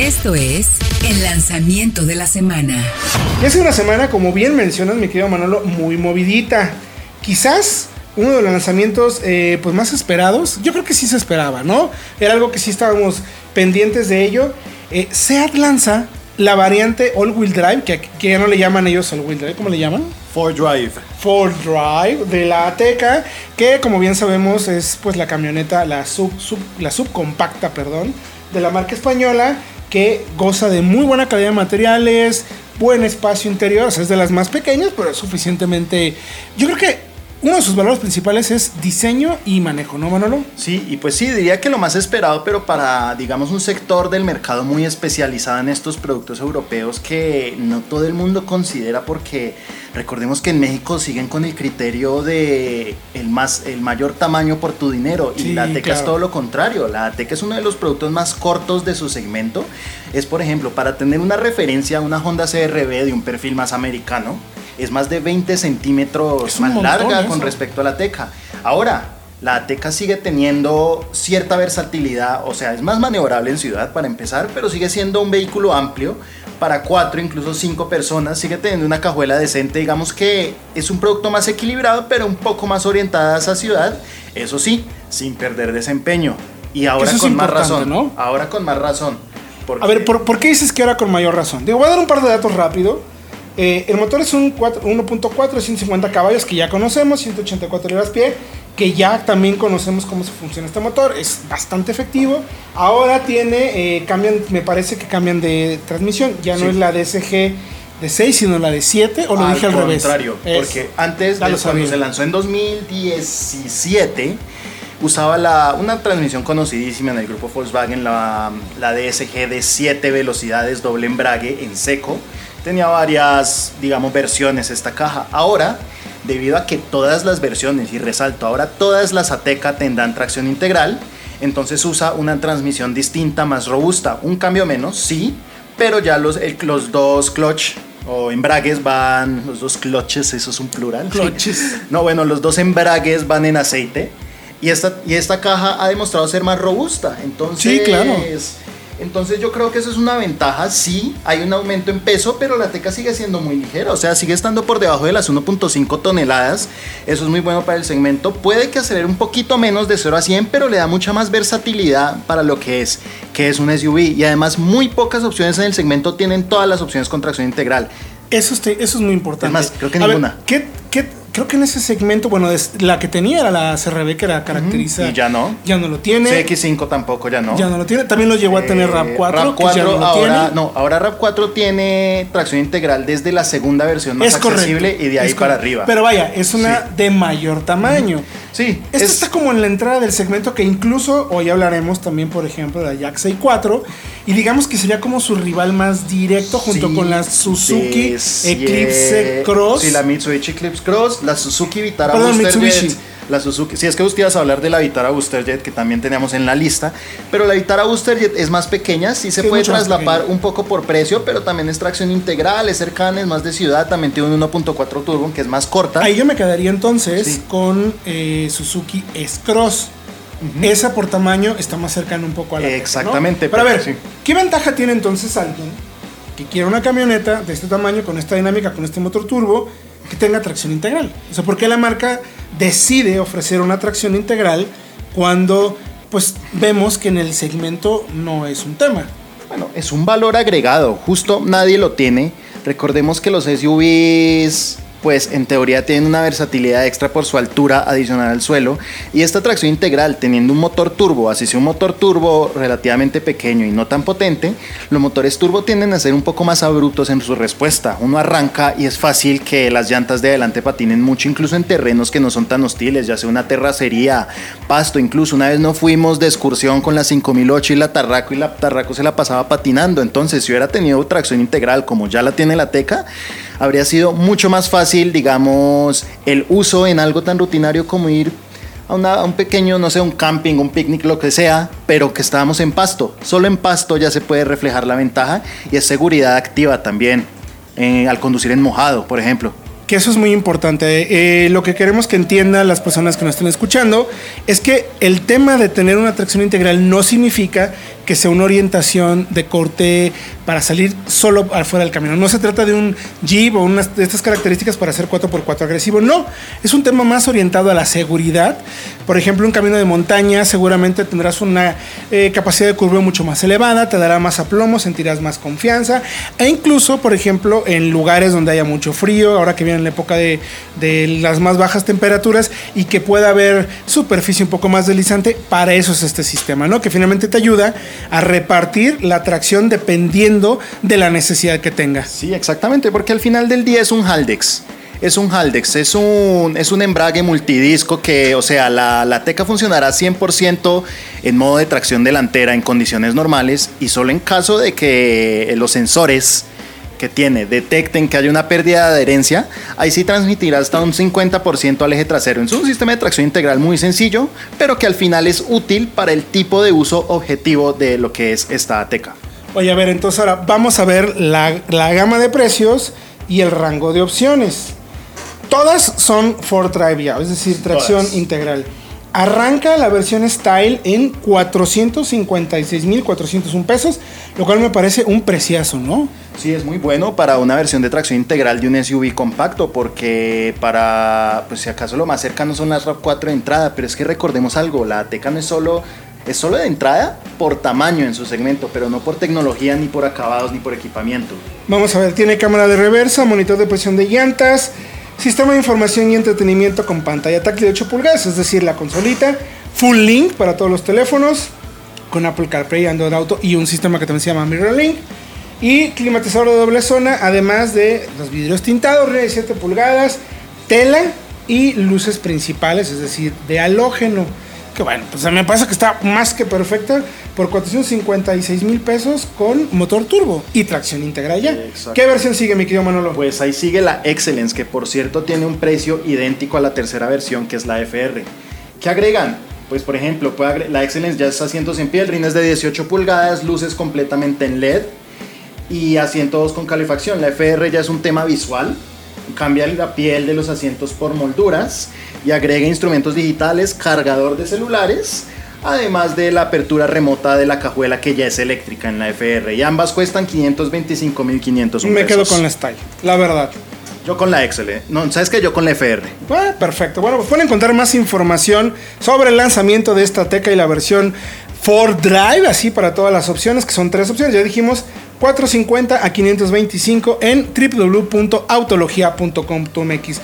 Esto es el lanzamiento de la semana. Y hace una semana, como bien mencionas, mi querido Manolo, muy movidita. Quizás uno de los lanzamientos eh, pues más esperados. Yo creo que sí se esperaba, ¿no? Era algo que sí estábamos pendientes de ello. Eh, Seat lanza la variante All Wheel Drive, que, que ya no le llaman ellos All Wheel Drive, ¿cómo le llaman? Ford Drive. Ford Drive de la Ateca, que como bien sabemos es pues la camioneta, la sub, sub, la subcompacta, perdón, de la marca española, que goza de muy buena calidad de materiales, buen espacio interior, o sea, es de las más pequeñas, pero es suficientemente... Yo creo que uno de sus valores principales es diseño y manejo, ¿no, Manolo? Sí, y pues sí, diría que lo más esperado, pero para, digamos, un sector del mercado muy especializado en estos productos europeos que no todo el mundo considera porque recordemos que en México siguen con el criterio de el, más, el mayor tamaño por tu dinero y Sí, la Ateca claro. es todo lo contrario. La Ateca es uno de los productos más cortos de su segmento. Es, por ejemplo, para tener una referencia a una Honda CRV de un perfil más americano, es más de 20 centímetros más montón larga con respecto a la Ateca. Ahora, la Ateca sigue teniendo cierta versatilidad, o sea, es más maniobrable en ciudad para empezar, pero sigue siendo un vehículo amplio para cuatro, incluso cinco personas, sigue teniendo una cajuela decente, digamos que es un producto más equilibrado, pero un poco más orientada hacia ciudad, eso sí, sin perder desempeño. Y ahora eso con más razón, ¿no? ahora con más razón. A ver, ¿por, por qué dices que ahora con mayor razón? Digo, voy a dar un par de datos rápido. Eh, el motor es un 4 1.4, 150 caballos que ya conocemos, 184 libras pie, que ya también conocemos cómo se funciona este motor. Es bastante efectivo. Ahora tiene, eh, cambian, me parece que cambian de transmisión. Ya no es la DSG de 6, sino la de 7, o lo dije al revés. contrario, Es- porque antes, de cuando se lanzó en 2017, usaba la, una transmisión conocidísima en el grupo Volkswagen, la, la DSG de 7 velocidades, doble embrague en seco. Tenía varias, digamos, versiones esta caja. Ahora, debido a que todas las versiones, y resalto, ahora todas las Ateca tendrán tracción integral, entonces usa una transmisión distinta, más robusta. Un cambio menos, sí, pero ya los, el- los dos clutch o embragues van, los dos clutches, eso es un plural. Clutches. No, bueno, los dos embragues van en aceite y esta, y esta caja ha demostrado ser más robusta. Entonces, Sí, claro. Entonces yo creo que eso es una ventaja. Sí, hay un aumento en peso, pero la teca sigue siendo muy ligera. O sea, sigue estando por debajo de las 1.5 toneladas. Eso es muy bueno para el segmento. Puede que acelere un poquito menos de 0 a 100, pero le da mucha más versatilidad para lo que es, que es un SUV. Y además muy pocas opciones en el segmento tienen todas las opciones con tracción integral. Eso, este- eso es muy importante. Es más, creo que A ninguna. ¿qué, qué- creo que en ese segmento, bueno, es- la que tenía era la CRB, que era caracteriza. Y ya no. Ya no lo tiene. CX5 tampoco, ya no. Ya no lo tiene. También lo llegó a tener Eh, RAP 4. RAV que ya 4 no lo ahora, tiene. no, ahora RAV 4 tiene tracción integral desde la segunda versión más es correcto. y de ahí para arriba. Pero vaya, es una Sí. de mayor tamaño. sí, Esto es- está como en la entrada del segmento que incluso hoy hablaremos también, por ejemplo, de la Jack 4 y digamos que sería como su rival más directo junto sí, con la Suzuki Eclipse Cross. Sí, la Mitsubishi Eclipse Cross, la Suzuki Vitara Perdón, Booster. Jet. La Suzuki, sí, es que usted ibas a hablar de la Vitara Booster Jet que también teníamos en la lista, pero la Vitara Booster Jet es más pequeña, sí se Sí, puede traslapar un poco por precio, pero también es tracción integral, es cercana, es más de ciudad, también tiene un 1.4 turbo que es más corta. Ahí yo me quedaría entonces Sí. con eh, Suzuki S-Cross. Esa por tamaño está más cercana un poco a la Teca, ¿no? Exactamente, Pero a ver, sí. ¿qué ventaja tiene entonces alguien que quiera una camioneta de este tamaño, con esta dinámica, con este motor turbo, que tenga tracción integral? O sea, ¿por qué la marca decide ofrecer una tracción integral cuando pues vemos que en el segmento no es un tema? Bueno, es un valor agregado, justo nadie lo tiene. Recordemos que los SUVs, pues en teoría tienen una versatilidad extra por su altura adicional al suelo. Y esta tracción integral, teniendo un motor turbo, así sea un motor turbo relativamente pequeño y no tan potente, los motores turbo tienden a ser un poco más abruptos en su respuesta. Uno arranca y es fácil que las llantas de adelante patinen mucho, incluso en terrenos que no son tan hostiles, ya sea una terracería, pasto. Incluso una vez no fuimos de excursión con la 5008 y la Tarraco y la Tarraco se la pasaba patinando. Entonces, si hubiera tenido tracción integral como ya la tiene la Teca, habría sido mucho más fácil, digamos, el uso en algo tan rutinario como ir a, un pequeño, no sé, un camping, un picnic, lo que sea, pero que estábamos en pasto. Solo en pasto ya se puede reflejar la ventaja y es seguridad activa también eh, al conducir en mojado, por ejemplo. Que eso es muy importante. Eh, lo que queremos que entiendan las personas que nos estén escuchando es que el tema de tener una tracción integral no significa que sea una orientación de corte para salir solo afuera del camino. No se trata de un Jeep o de estas características para hacer 4x4 agresivo. No, es un tema más orientado a la seguridad. Por ejemplo, un camino de montaña seguramente tendrás una eh, capacidad de curva mucho más elevada, te dará más aplomo, sentirás más confianza. E incluso, por ejemplo, en lugares donde haya mucho frío, ahora que viene la época de, de las más bajas temperaturas y que pueda haber superficie un poco más deslizante, para eso es este sistema, ¿no? Que finalmente te ayuda a repartir la tracción dependiendo de la necesidad que tenga. Sí, exactamente, porque al final del día es un Haldex. Es un Haldex, es un, es un embrague multidisco que, o sea, la, la teca funcionará 100% en modo de tracción delantera en condiciones normales y solo en caso de que los sensores que tiene detecten que hay una pérdida de adherencia, ahí sí transmitirá hasta un 50% al eje trasero. Es un sistema de tracción integral muy sencillo, pero que al final es útil para el tipo de uso objetivo de lo que es esta teca. Oye, a ver, entonces ahora vamos a ver la, la gama de precios y el rango de opciones. Todas son Ford Drive ya, es decir, tracción Todas. integral. Arranca la versión Style en 456.401 pesos, lo cual me parece un preciazo, ¿no? Sí, es muy bueno para una versión de tracción integral de un SUV compacto, porque para, pues si acaso lo más cercano son las RAV4 de entrada, pero es que recordemos algo, la Ateca no es solo, es solo de entrada por tamaño en su segmento, pero no por tecnología, ni por acabados, ni por equipamiento. Vamos a ver, tiene cámara de reversa, monitor de presión de llantas, sistema de información y entretenimiento con pantalla táctil de 8 pulgadas, es decir, la consolita, full link para todos los teléfonos, con Apple CarPlay, Android Auto y un sistema que también se llama MirrorLink. Y climatizador de doble zona, además de los vidrios tintados, de 7 pulgadas, tela y luces principales, es decir, de halógeno. Que bueno, pues me parece que está más que perfecta por 456 mil pesos con motor turbo y tracción integral ya. Exacto. ¿Qué versión sigue, mi querido Manolo? Pues ahí sigue la Excellence, que por cierto tiene un precio idéntico a la tercera versión, que es la FR. ¿Qué agregan? Pues por ejemplo, puede la Excellence ya es asientos en piel, rines de 18 pulgadas, luces completamente en LED y asientos con calefacción. La FR ya es un tema visual, cambia la piel de los asientos por molduras y agrega instrumentos digitales, cargador de celulares, además de la apertura remota de la cajuela que ya es eléctrica en la FR. Y ambas cuestan 525.500 me quedo con la Style, la verdad. Yo con la Excel, ¿eh? No, ¿sabes qué? Yo con la FR. Ah, perfecto. Bueno, pues pueden encontrar más información sobre el lanzamiento de esta Teca y la versión Ford Drive, así para todas las opciones, que son tres opciones. Ya dijimos 450 a 525 en www.autologia.com.mx.